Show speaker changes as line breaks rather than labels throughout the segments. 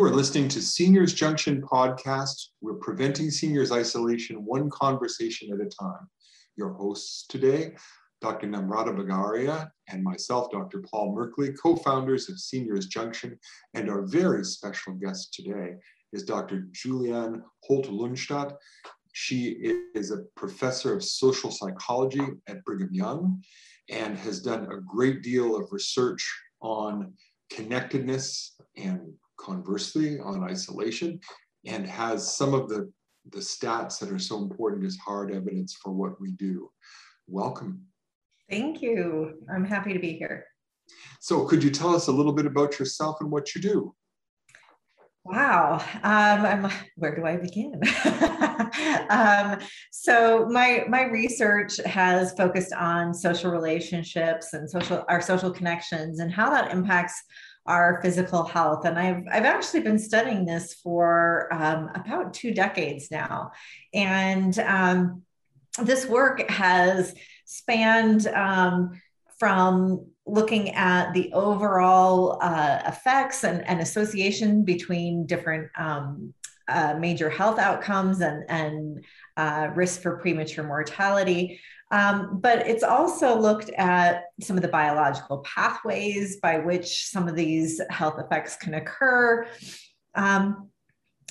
You are listening to Seniors Junction podcast. We're preventing seniors isolation one conversation at a time. Your hosts today, Dr. Namrata Bagaria and myself, Dr. Paul Merkley, co-founders of Seniors Junction, and our very special guest today is Dr. Julianne Holt-Lunstad. She is a professor of social psychology at Brigham Young and has done a great deal of research on connectedness and conversely on isolation and has some of the, the stats that are so important as hard evidence for what we do. Welcome.
Thank you. I'm happy to be here.
So could you tell us a little bit about yourself and what you do?
Wow. Um, where do I begin? um, so my my research has focused on social relationships and social our social connections and how that impacts our physical health. And I've I've actually been studying this for um, about two decades now, and um, this work has spanned um, from looking at the overall uh, effects and, and, association between different um, uh, major health outcomes and, and uh, risk for premature mortality. Um, but it's also looked at some of the biological pathways by which some of these health effects can occur, um,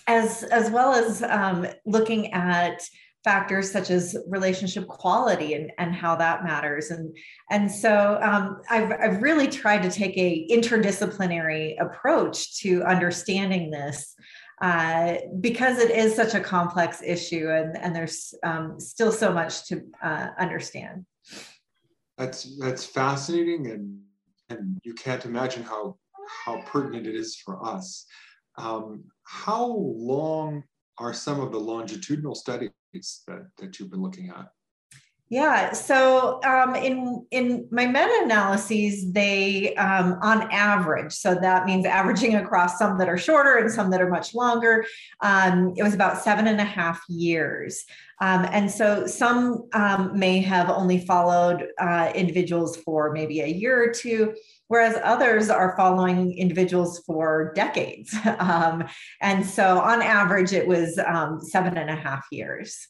as, as well as um, looking at factors such as relationship quality and, and how that matters. And, and so um, I've, I've really tried to take a interdisciplinary approach to understanding this uh, because it is such a complex issue and, and there's um, still so much to uh, understand.
That's, that's fascinating and, and you can't imagine how, how pertinent it is for us. Um, how long are some of the longitudinal studies that, that you've been looking at?
Yeah, so um, in in my meta analyses, they um, on average, so that means averaging across some that are shorter and some that are much longer. Um, it was about seven and a half years, um, and so some um, may have only followed uh, individuals for maybe a year or two, whereas others are following individuals for decades. Um, and so, on average, it was seven and a half years.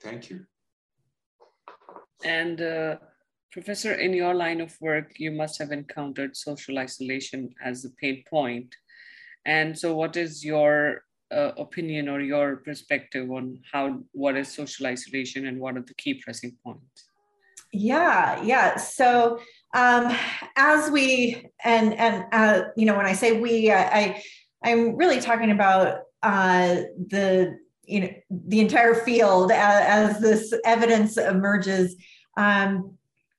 Thank you.
And uh, Professor, in your line of work, you must have encountered social isolation as a pain point. And so, what is your uh, opinion or your perspective on how what is social isolation and what are the key pressing points?
Yeah, yeah. So, um, as we and and uh, you know, when I say we, I, I I'm really talking about uh, the you know the entire field as, as this evidence emerges um,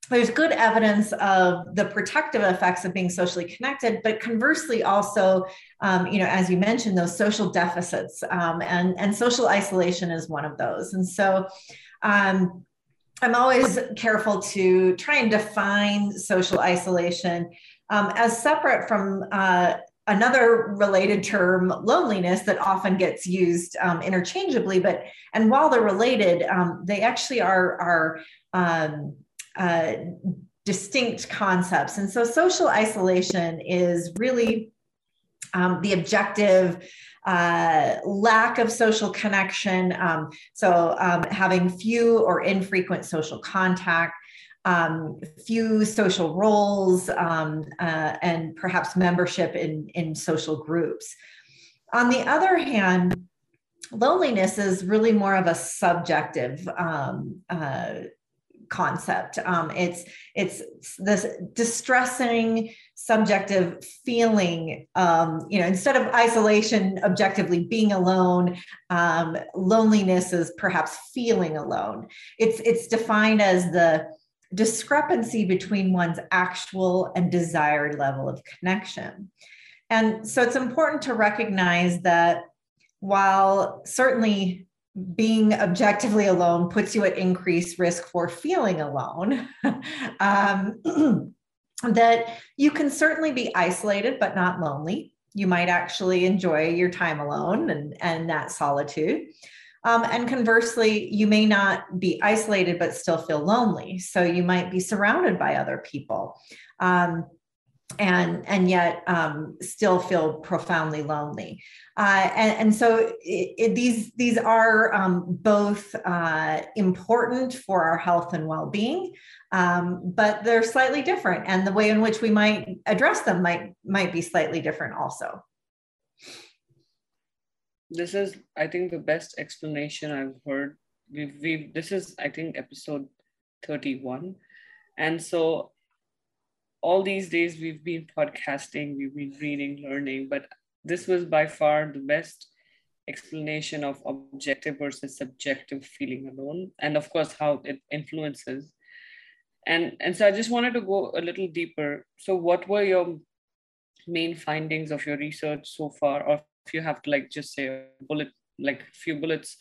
there's good evidence of the protective effects of being socially connected but conversely also um, you know as you mentioned those social deficits um, and and social isolation is one of those. And so um, i'm always careful to try and define social isolation um, as separate from uh, another related term loneliness that often gets used um, interchangeably but and while they're related um, they actually are are um, uh, distinct concepts. And so social isolation is really um, the objective uh, lack of social connection um, so having few or infrequent social contact um, few social roles um, uh, and perhaps membership in, in social groups. On the other hand, loneliness is really more of a subjective um, uh, concept. Um, it's it's this distressing subjective feeling. Um, you know, instead of isolation, objectively being alone, um, loneliness is perhaps feeling alone. It's it's defined as the discrepancy between one's actual and desired level of connection. And so it's important to recognize that while certainly being objectively alone puts you at increased risk for feeling alone, um, that you can certainly be isolated but not lonely. You might actually enjoy your time alone and, and that solitude. Um, and conversely, you may not be isolated but still feel lonely. So you might be surrounded by other people. Um, and and yet um, still feel profoundly lonely. Uh, and, and, so it, it, these these are um, both uh, important for our health and well-being, um, but they're slightly different, and the way in which we might address them might might be slightly different also.
This is, I think, the best explanation I've heard. We've, we've this is, I think, episode thirty-one, and so all these days we've been podcasting, we've been reading, learning, but this was by far the best explanation of objective versus subjective feeling alone, and of course how it influences. And and so I just wanted to go a little deeper. So what were your main findings of your research so far, or you have to like just say a bullet, like a few bullets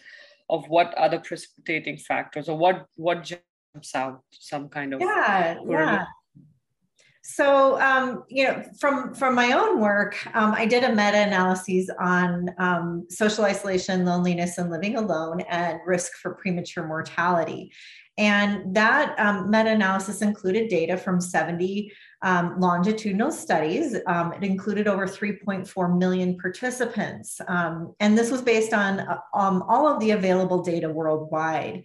of what other precipitating factors or what what jumps out, some kind of
yeah, yeah. So, um, you know, from from my own work, um, I did a meta-analysis on um, social isolation, loneliness, and living alone, and risk for premature mortality. And that um, meta-analysis included data from 70 um, longitudinal studies. Um, it included over 3.4 million participants, and this was based on uh, all of the available data worldwide.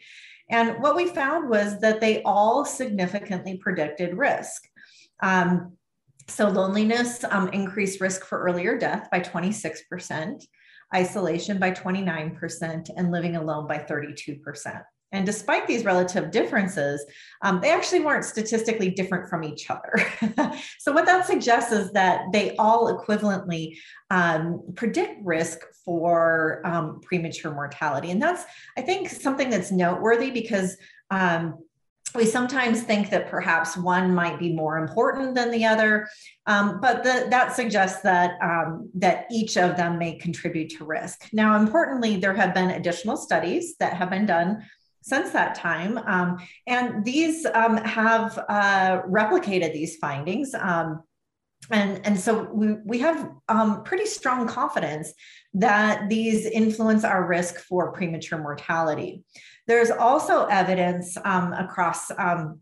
And what we found was that they all significantly predicted risk. Um, so loneliness um, increased risk for earlier death by 26%, isolation by 29%, and living alone by 32%. And despite these relative differences, um, they actually weren't statistically different from each other. so, what that suggests is that they all equivalently um, predict risk for um, premature mortality. And that's, I think, something that's noteworthy because um, we sometimes think that perhaps one might be more important than the other, um, but the, that suggests that um, that each of them may contribute to risk. Now, importantly, there have been additional studies that have been done since that time, um, and these um, have uh, replicated these findings. Um, and, and so we, we have um, pretty strong confidence that these influence our risk for premature mortality. There's also evidence um, across um,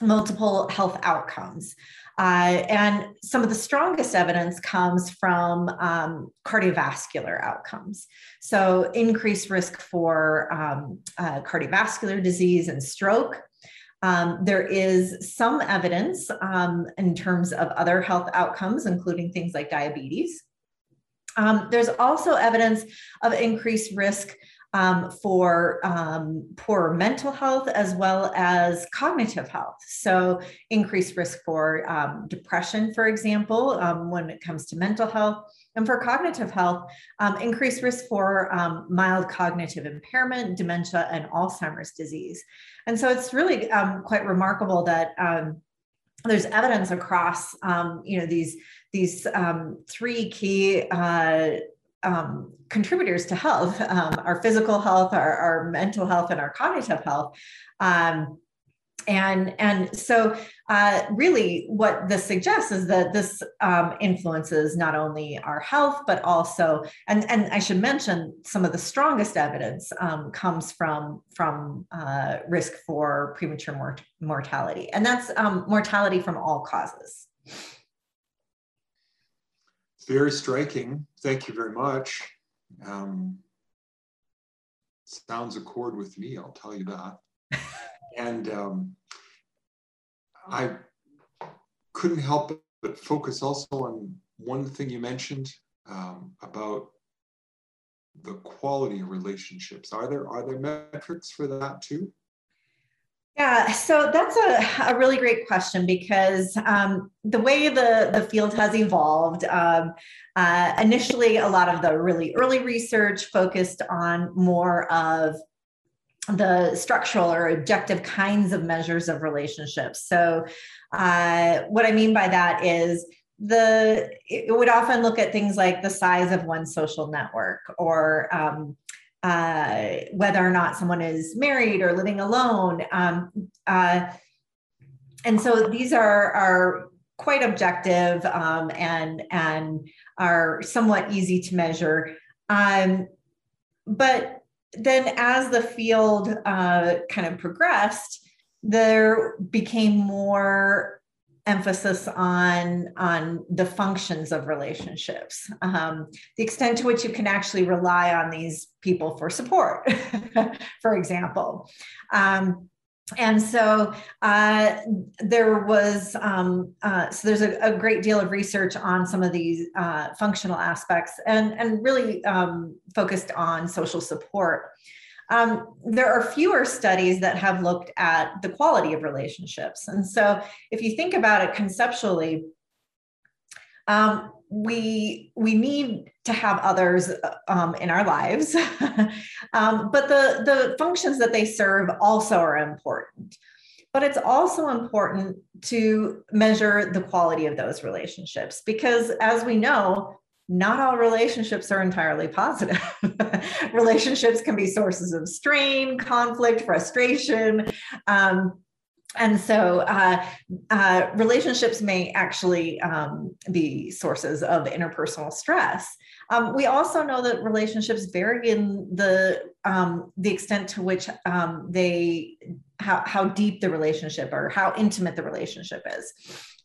multiple health outcomes. Uh, and some of the strongest evidence comes from um, cardiovascular outcomes. So, increased risk for um, uh, cardiovascular disease and stroke. Um, there is some evidence um, in terms of other health outcomes, including things like diabetes. Um, there's also evidence of increased risk um, for um, poor mental health as well as cognitive health. So, increased risk for um, depression, for example, um, when it comes to mental health. And for cognitive health, um, increased risk for um, mild cognitive impairment, dementia, and Alzheimer's disease. And so, it's really quite remarkable that there's evidence across um, you know these these um, three key uh, um, contributors to health um, our physical health our, our, mental health and our cognitive health. Um, and and so uh, really what this suggests is that this um, influences not only our health but also and and i should mention some of the strongest evidence um, comes from from uh, risk for premature mort- mortality. And that's um, mortality from all causes
very striking thank you very much um, sounds accord with me i'll tell you that and um, I couldn't help but focus also on one thing you mentioned um, about the quality of relationships. Are there are there metrics for that too?
Yeah, so that's a, a really great question because um, the way the, the field has evolved, um, uh, initially, a lot of the really early research focused on more of the structural or objective kinds of measures of relationships. So, uh, what I mean by that is the it would often look at things like the size of one social network or um, uh, whether or not someone is married or living alone. Um, uh, and so these are are quite objective um, and and are somewhat easy to measure. Um, but then as the field uh, kind of progressed, there became more emphasis on on the functions of relationships um, the extent to which you can actually rely on these people for support for example. Um, and so uh, there was um, uh, so there's a, a, great deal of research on some of these uh, functional aspects and and really um, focused on social support um, there are fewer studies that have looked at the quality of relationships. And so, if you think about it conceptually, um, we we need to have others um, in our lives, um, but the the functions that they serve also are important. But it's also important to measure the quality of those relationships because, as we know, not all relationships are entirely positive. relationships can be sources of strain, conflict, frustration. Um, and so uh, uh, relationships may actually um, be sources of interpersonal stress. Um, we also know that relationships vary in the um, the extent to which um, they how, how deep the relationship or how intimate the relationship is.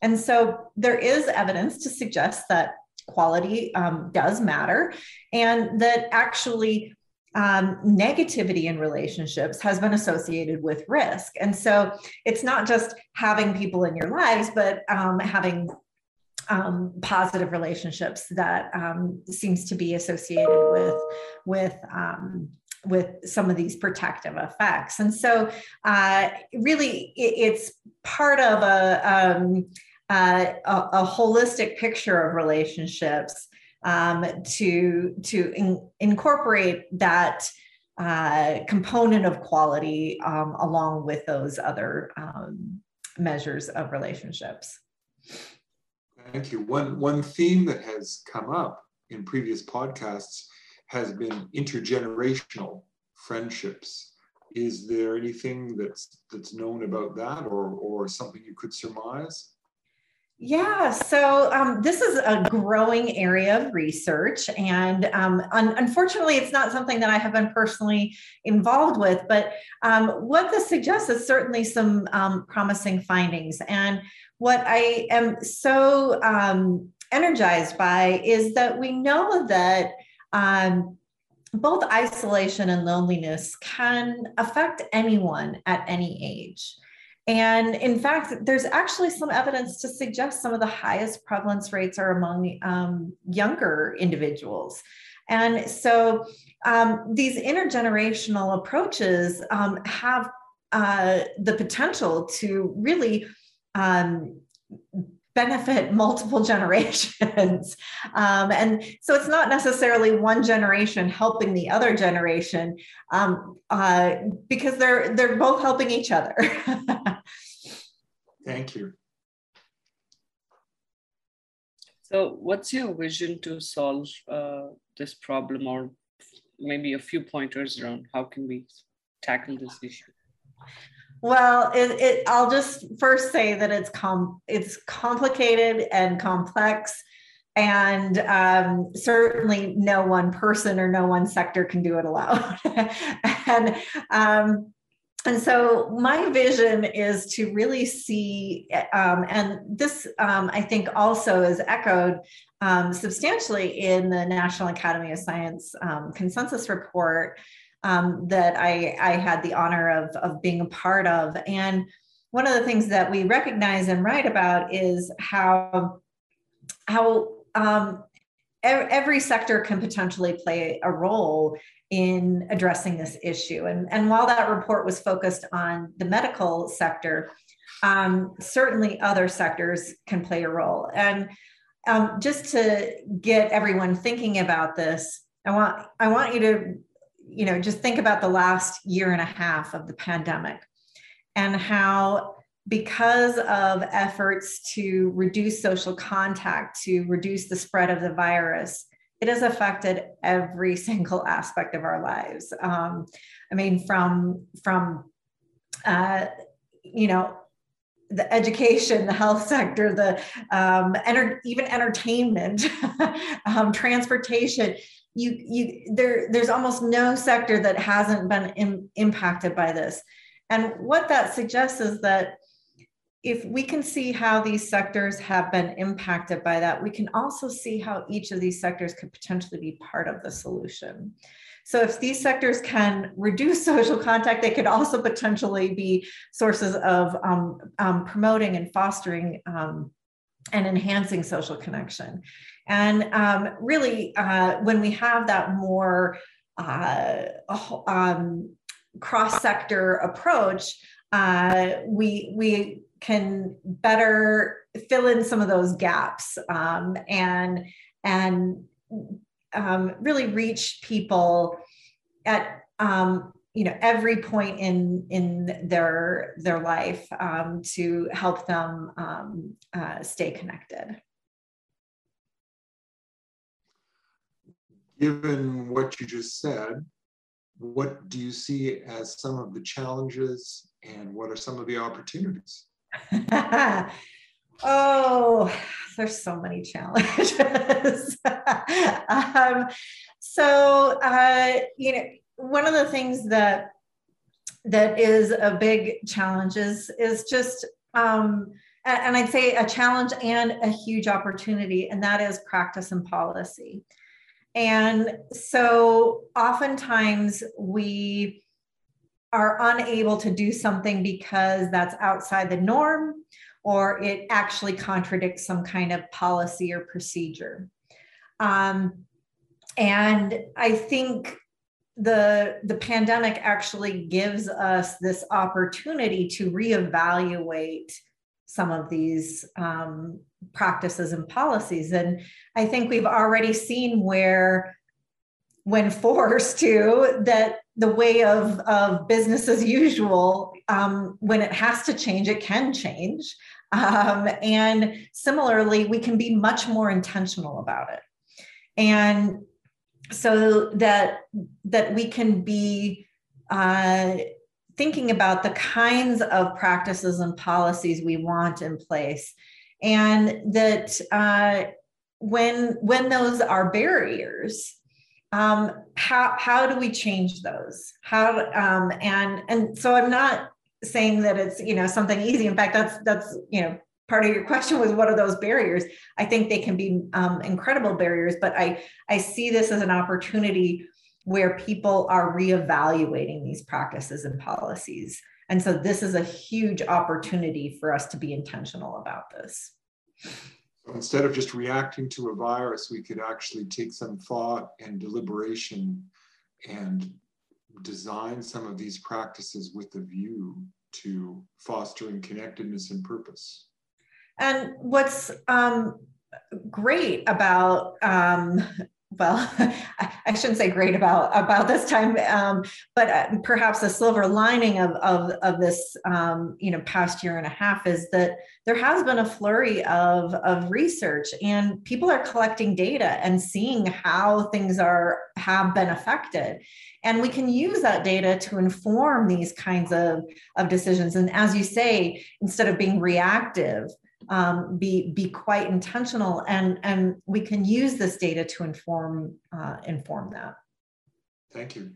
And so there is evidence to suggest that quality um, does matter and that actually um, negativity in relationships has been associated with risk. And so it's not just having people in your lives, but um, having um, positive relationships that um, seems to be associated with with um, with some of these protective effects. And so, uh, really, it, it's part of a um, uh, a, a, holistic picture of relationships um, to to in, incorporate that uh, component of quality um, along with those other um, measures of relationships.
Thank you. One one theme that has come up in previous podcasts has been intergenerational friendships. Is there anything that's that's known about that, or or something you could surmise?
Yeah, so um, this is a growing area of research, and um, un- unfortunately, it's not something that I have been personally involved with. But um, what this suggests is certainly some um, promising findings. And what I am so um, energized by is that we know that um, both isolation and loneliness can affect anyone at any age. And in fact, there's actually some evidence to suggest some of the highest prevalence rates are among um, younger individuals. And so um, these intergenerational approaches um, have uh, the potential to really um, benefit multiple generations. Um, and so it's not necessarily one generation helping the other generation um, uh, because they're they're both helping each other.
Thank you.
So what's your vision to solve uh, this problem or maybe a few pointers around how can we tackle this issue?
Well, it, it, I'll just first say that it's com- it's complicated and complex, and um, certainly no one person or no one sector can do it alone. and um, and so my vision is to really see, um, and this um, I think also is echoed um, substantially in the National Academy of Science um, consensus report um, that I, I had the honor of, of being a part of. And one of the things that we recognize and write about is how, how um, every sector can potentially play a role in addressing this issue. And, and while that report was focused on the medical sector, um, certainly other sectors can play a role. And um, just to get everyone thinking about this, I want I want you to you know, just think about the last year and a half of the pandemic and how because of efforts to reduce social contact, to reduce the spread of the virus, it has affected every single aspect of our lives. Um, I mean, from from uh, you know the education, the health sector, the um, enter, even entertainment, um, transportation you you there there's almost no sector that hasn't been in, impacted by this and what that suggests is that if we can see how these sectors have been impacted by that, we can also see how each of these sectors could potentially be part of the solution. So if these sectors can reduce social contact, they could also potentially be sources of um, um, promoting and fostering um, and enhancing social connection. And um, really, uh, when we have that more uh, um, cross-sector approach, uh, we we can better fill in some of those gaps um, and and um, really reach people at um, you know every point in in their their life um, to help them uh, stay connected.
Given what you just said, what do you see as some of the challenges and what are some of the opportunities?
oh, there's so many challenges. um, so, uh, you know, one of the things that that is a big challenge is is just um, and I'd say a challenge and a huge opportunity, and that is practice and policy. And so oftentimes we are unable to do something because that's outside the norm or it actually contradicts some kind of policy or procedure. Um, and I think the the pandemic actually gives us this opportunity to reevaluate some of these um, practices and policies. And I think we've already seen where, when forced to, that the way of, of business as usual, um, when it has to change, it can change. Um, and similarly, we can be much more intentional about it. And so that that we can be uh, thinking about the kinds of practices and policies we want in place and that uh, when when those are barriers um, how how do we change those? How um, and and so i'm not saying that it's you know something easy. In fact that's that's you know part of your question was what are those barriers? I think they can be um, incredible barriers but i i see this as an opportunity where people are reevaluating these practices and policies and so this is a huge opportunity for us to be intentional about this.
Instead of just reacting to a virus, we could actually take some thought and deliberation and design some of these practices with a view to fostering connectedness and purpose.
And what's um, great about um, well, I shouldn't say great about about this time, um, but uh, perhaps a silver lining of of, of this um, you know past year and a half is that there has been a flurry of of research and people are collecting data and seeing how things are have been affected, and we can use that data to inform these kinds of of decisions. And as you say, instead of being reactive, um, be be quite intentional and and we can use this data to inform uh, inform that.
Thank you.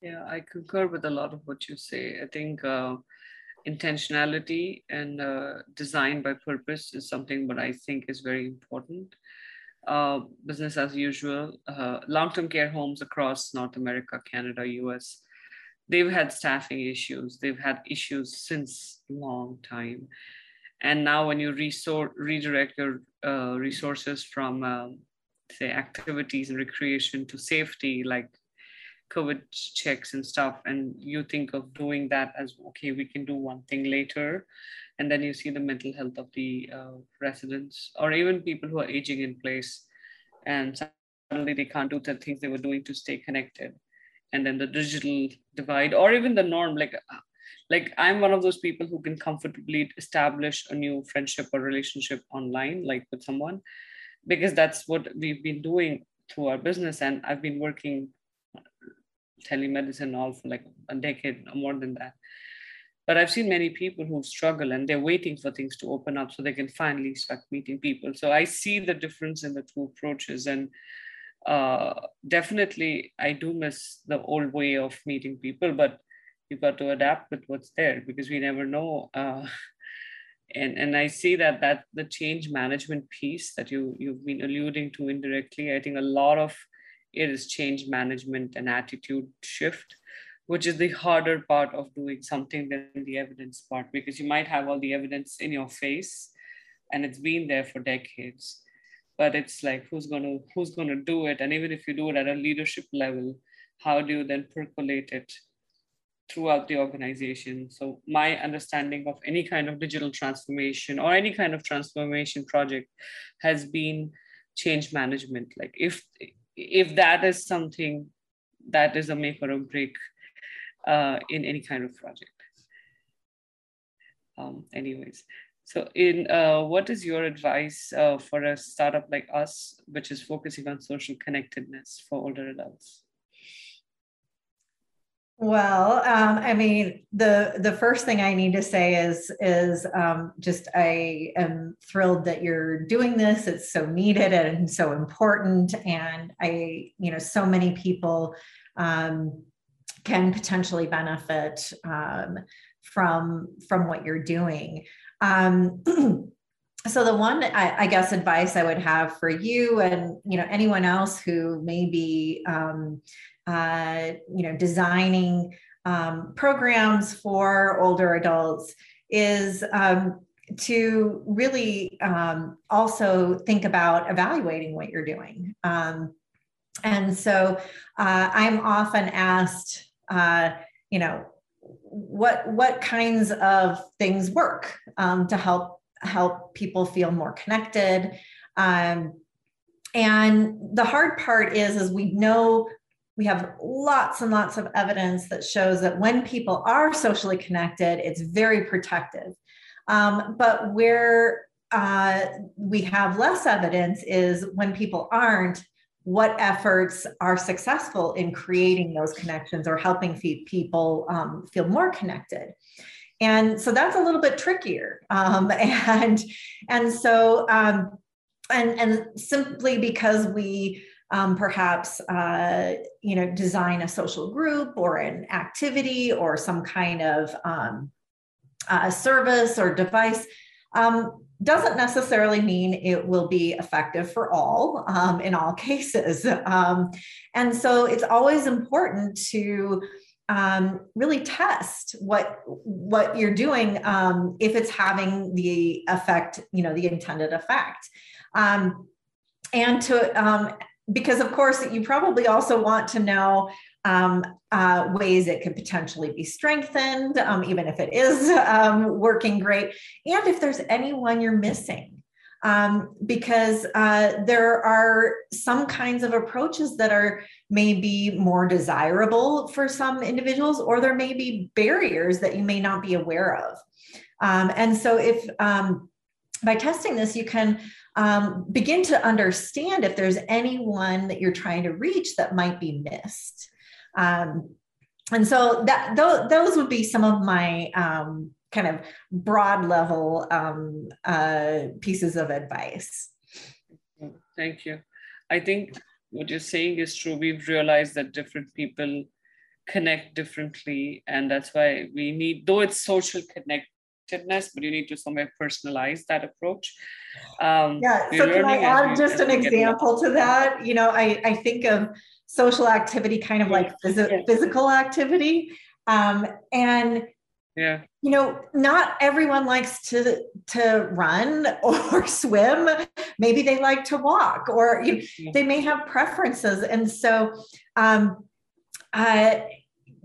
Yeah i concur with a lot of what you say. I think uh, intentionality and uh, design by purpose is something that i think is very important. Uh, business as usual uh, long-term care homes across north america canada us they've had staffing issues they've had issues since long time. And now when you resort, redirect your uh, resources from um, say activities and recreation to safety like covid checks and stuff and you think of doing that as okay we can do one thing later and then you see the mental health of the uh, residents or even people who are aging in place and suddenly they can't do the things they were doing to stay connected and then the digital divide or even the norm like like i'm one of those people who can comfortably establish a new friendship or relationship online like with someone because that's what we've been doing through our business and i've been working telemedicine all for like a decade or more than that. But i've seen many people who struggle and they're waiting for things to open up so they can finally start meeting people. So i see the difference in the two approaches and uh, definitely I do miss the old way of meeting people, but you've got to adapt with what's there because we never know uh, and and i see that that the change management piece that you you've been alluding to indirectly i think a lot of it is change management and attitude shift which is the harder part of doing something than the evidence part because you might have all the evidence in your face and it's been there for decades but it's like who's to who's to do it and even if you do it at a leadership level how do you then percolate it throughout the organization. So my understanding of any kind of digital transformation or any kind of transformation project has been change management. Like if if that is something that is a make or a break uh, in any kind of project. Um, anyways, so in uh, what is your advice uh, for a startup like us, which is focusing on social connectedness for older adults?
Well, um, I mean, the the first thing I need to say is is um, just I am thrilled that you're doing this. It's so needed and so important, and I, you know, so many people um, can potentially benefit um, from from what you're doing. Um, so the one I, I, guess advice I would have for you and you know anyone else who may be um, uh, you know, designing um, programs for older adults is um, to really um, also think about evaluating what you're doing. Um, and so uh, I'm often asked, uh, you know, what what kinds of things work um, to help help people feel more connected. Um, and the hard part is, is we know we have lots and lots of evidence that shows that when people are socially connected, it's very protective. Um, but where uh, we have less evidence is when people aren't, what efforts are successful in creating those connections or helping people um, feel more connected. And so that's a little bit trickier um, and and so um, and and simply because we um, perhaps uh, you know design a social group or an activity or some kind of um, service or device um, doesn't necessarily mean it will be effective for all um, in all cases. Um, and so it's always important to um, really test what what you're doing um, if it's having the effect you know the intended effect. Um, and to um, because of course you probably also want to know um, uh, ways it could potentially be strengthened, um, even if it is um, working great, and if there's anyone you're missing. Um, because uh, there are some kinds of approaches that are maybe more desirable for some individuals, or there may be barriers that you may not be aware of. Um, and so, if um, by testing this, you can um, begin to understand if there's anyone that you're trying to reach that might be missed. Um, and so that th- those would be some of my um, kind of broad level um, uh, pieces of advice.
Thank you. I think what you're saying is true. We've realized that different people connect differently, and that's why we need, though it's social connect but you need to somewhere personalize that approach.
Um, yeah. So can I add just an example to that? You know, I, I think of social activity kind of like phys- yeah. physical activity. Um, and
yeah.
you know not everyone likes to to run or swim. Maybe they like to walk or you, they may have preferences. And so um uh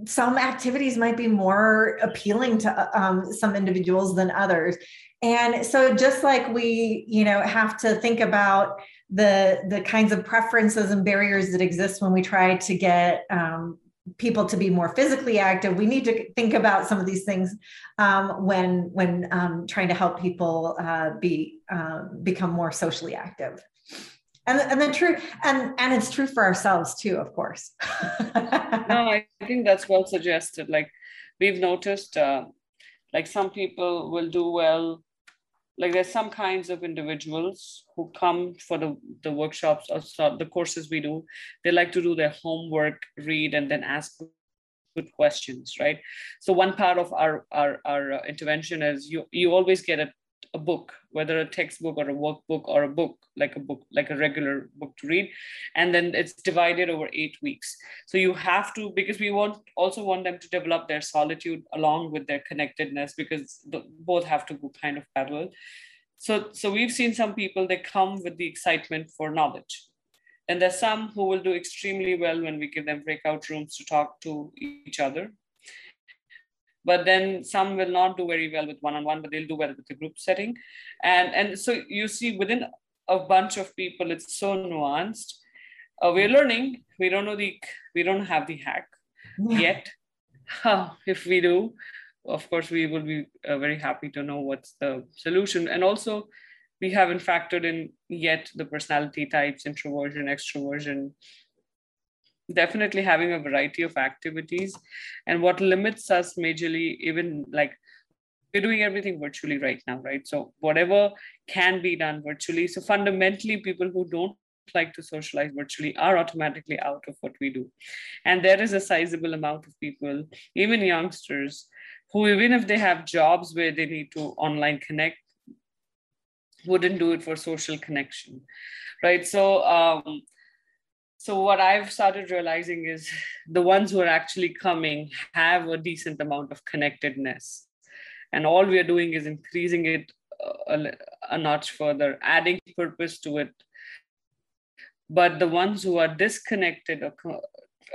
some activities might be more appealing to um, some individuals than others. And so just like we you know have to think about the the kinds of preferences and barriers that exist when we try to get um, people to be more physically active. We need to think about some of these things um, when when um, trying to help people uh, be uh, become more socially active. And and then true and and it's true for ourselves too of course.
No i think that's well suggested. Like we've noticed uh, like some people will do well like there's some kinds of individuals who come for the, the workshops or the courses we do they like to do their homework read and then ask good questions, right? So one part of our our, our uh, intervention is you you always get a, a book, whether a textbook or a workbook or a book like a book like a regular book to read, and then it's divided over eight weeks. So you have to because we want also want them to develop their solitude along with their connectedness because the, both have to go kind of parallel. So so we've seen some people they come with the excitement for knowledge and there's some who will do extremely well when we give them breakout rooms to talk to each other. But then some will not do very well with one-on-one, but they'll do well with the group setting. And, and so you see within a bunch of people, it's so nuanced. Uh, we're learning. We don't know the, we don't have the hack yeah. yet. if we do, of course, we will be uh, very happy to know what's the solution. And also, we haven't factored in yet the personality types, introversion, extroversion, definitely having a variety of activities. And what limits us majorly, even like we're doing everything virtually right now, right? So whatever can be done virtually. So fundamentally, people who don't like to socialize virtually are automatically out of what we do. And there is a sizable amount of people, even youngsters, who even if they have jobs where they need to online connect, wouldn't do it for social connection right so um, so what i've started realizing is the ones who are actually coming have a decent amount of connectedness. And all we are doing is increasing it a, a notch further adding purpose to it. But the ones who are disconnected or,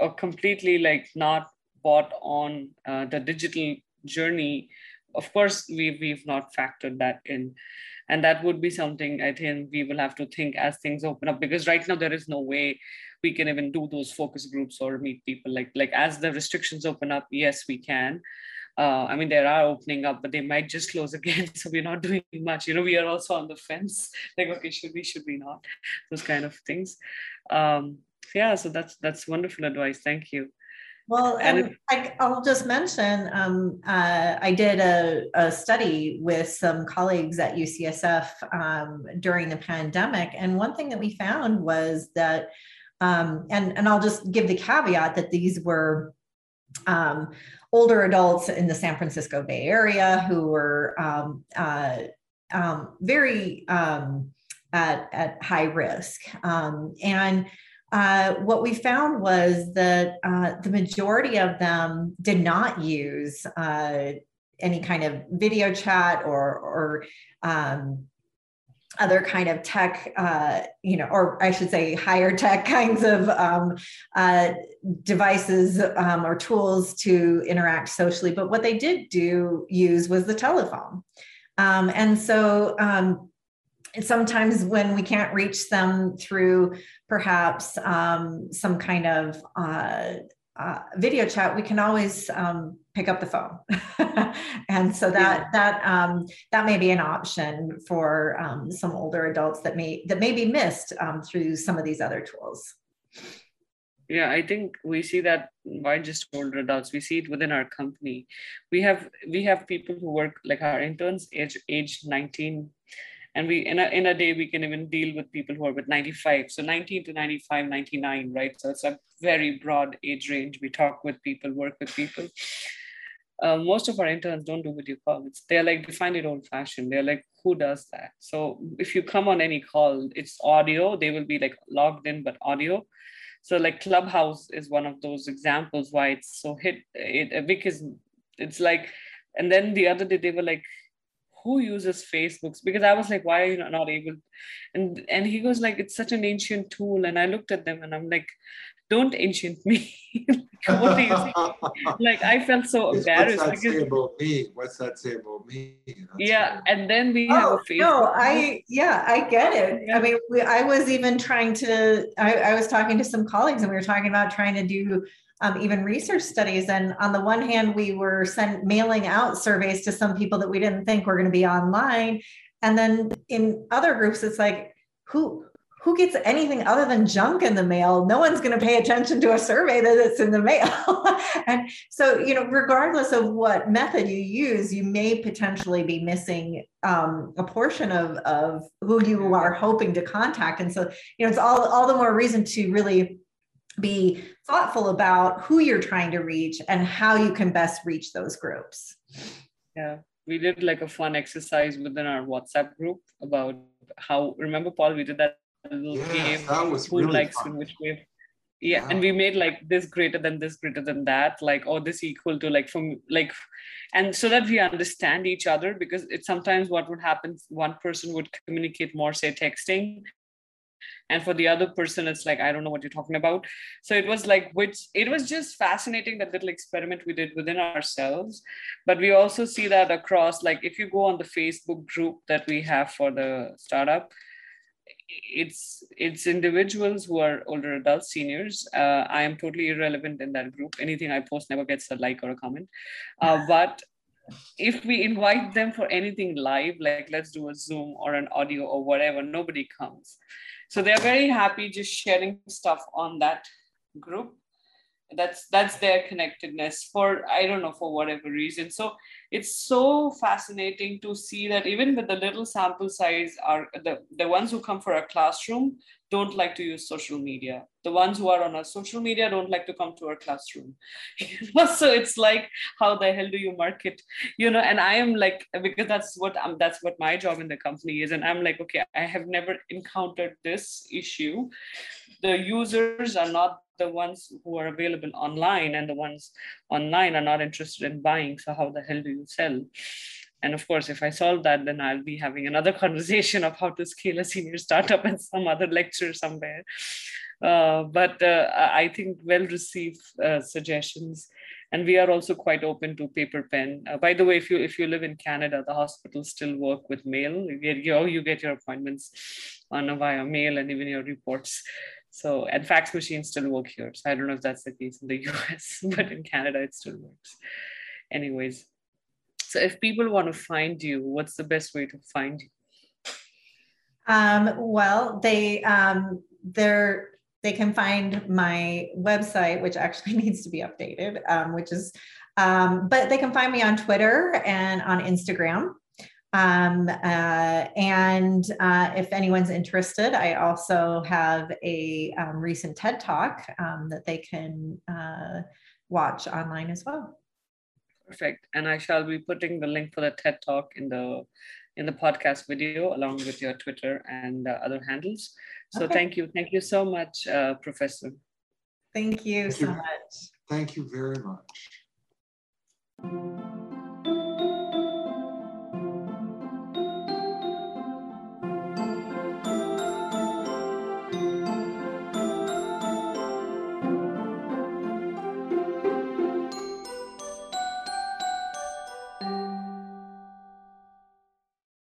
or completely like not bought on uh, the digital journey of course we, we've not factored that in and that would be something i think we will have to think as things open up because right now there is no way we can even do those focus groups or meet people like like as the restrictions open up yes we can uh, I mean, they are opening up, but they might just close again. So we're not doing much. You know, we are also on the fence. Like, okay, should we, should we not? Those kind of things. Um, yeah, so that's that's wonderful advice. Thank you.
Well, and I, will just mention um, uh, I did a, a, study with some colleagues at UCSF um, during the pandemic. And one thing that we found was that, um, and, and I'll just give the caveat that these were um, older adults in the San Francisco Bay Area who were um, uh, um, very at, at high risk. and uh, what we found was that uh, the majority of them did not use uh, any kind of video chat or, or um, other kind of tech, uh, you know, or I should say higher tech kinds of um, uh, devices um, or tools to interact socially. But what they did do use was the telephone. Um, and so um, sometimes when we can't reach them through perhaps um, some kind of uh, uh, video chat, we can always um, pick up the phone, and so that yeah. that um, that may be an option for um, some older adults that may that may be missed um, through some of these other tools.
Yeah, I think we see that by just older adults. We see it within our company. We have we have people who work like our interns, age age nineteen and we in a, in a day we can even deal with people who are with 95 so 19 to 95 99 right? So it's a very broad age range. We talk with people work with people. Uh, most of our interns don't do video calls they're like they find it old fashioned they're like who does that? So if you come on any call it's audio. They will be like logged in but audio. So like clubhouse is one of those examples why it's so hit it because it's like and then the other day they were like who uses facebooks? Because i was like why are you not able and and he goes like it's such an ancient tool. And i looked at them and i'm like don't ancient me. What do you think? like i felt so embarrassed
what's that because, say about me? What's that say about me? That's
yeah and then we
oh,
have a
Facebook. no i yeah i get it. Yeah. i mean we, i was even trying to I, I was talking to some colleagues and we were talking about trying to do um, even research studies. And on the one hand, we were sent mailing out surveys to some people that we didn't think were going to be online. And then in other groups, it's like, who who gets anything other than junk in the mail? No one's going to pay attention to a survey that it's in the mail. and so, you know, regardless of what method you use, you may potentially be missing um, a portion of, of who you are hoping to contact. And so, you know, it's all, all the more reason to really be thoughtful about who you're trying to reach and how you can best reach those groups.
Yeah, we did like a fun exercise within our WhatsApp group about how. Remember, Paul, we did that little
yes,
game.
That was
who
really
likes
fun.
in which way? Yeah, and we made like this greater than this greater than that, like or this equal to like from like, and so that we understand each other because it's sometimes what would happen. One person would communicate more, say texting, and for the other person it's like i don't know what you're talking about. So it was like which it was just fascinating that little experiment we did within ourselves. But we also see that across like if you go on the facebook group that we have for the startup it's it's individuals who are older adults seniors. Uh, i am totally irrelevant in that group. Anything i post never gets a like or a comment. Uh, but if we invite them for anything live like let's do a zoom or an audio or whatever nobody comes so they're very happy just sharing stuff on that group. That's that's their connectedness for i don't know for whatever reason. So it's so fascinating to see that even with the little sample size are the, the ones who come for a classroom don't like to use social media. The ones who are on our social media don't like to come to our classroom. So it's like how the hell do you market? You know and i am like because that's what I'm, that's what my job in the company is. And i'm like okay i have never encountered this issue. The users are not the ones who are available online and the ones online are not interested in buying. So how the hell do you sell and of course if i solve that then i'll be having another conversation of how to scale a senior startup and some other lecture somewhere. Uh, but uh, i think well received uh, suggestions. And we are also quite open to paper pen. Uh, by the way if you if you live in canada the hospitals still work with mail. You get your you get your appointments on via mail and even your reports. So, and fax machines still work here. So I don't know if that's the case in the US, but in Canada, it still works. Anyways, so if people want to find you, what's the best way to find you?
Um, well, they um, they're they can find my website, which actually needs to be updated, um, which is, um, but they can find me on Twitter and on Instagram. Um, uh, and uh, if anyone's interested, I also have a um, recent TED Talk um, that they can uh, watch online as well.
Perfect. And I shall be putting the link for the TED Talk in the in the podcast video along with your Twitter and uh, other handles. So okay. thank you. Thank you so much, uh, Professor.
Thank you thank so you. much.
Thank you very much.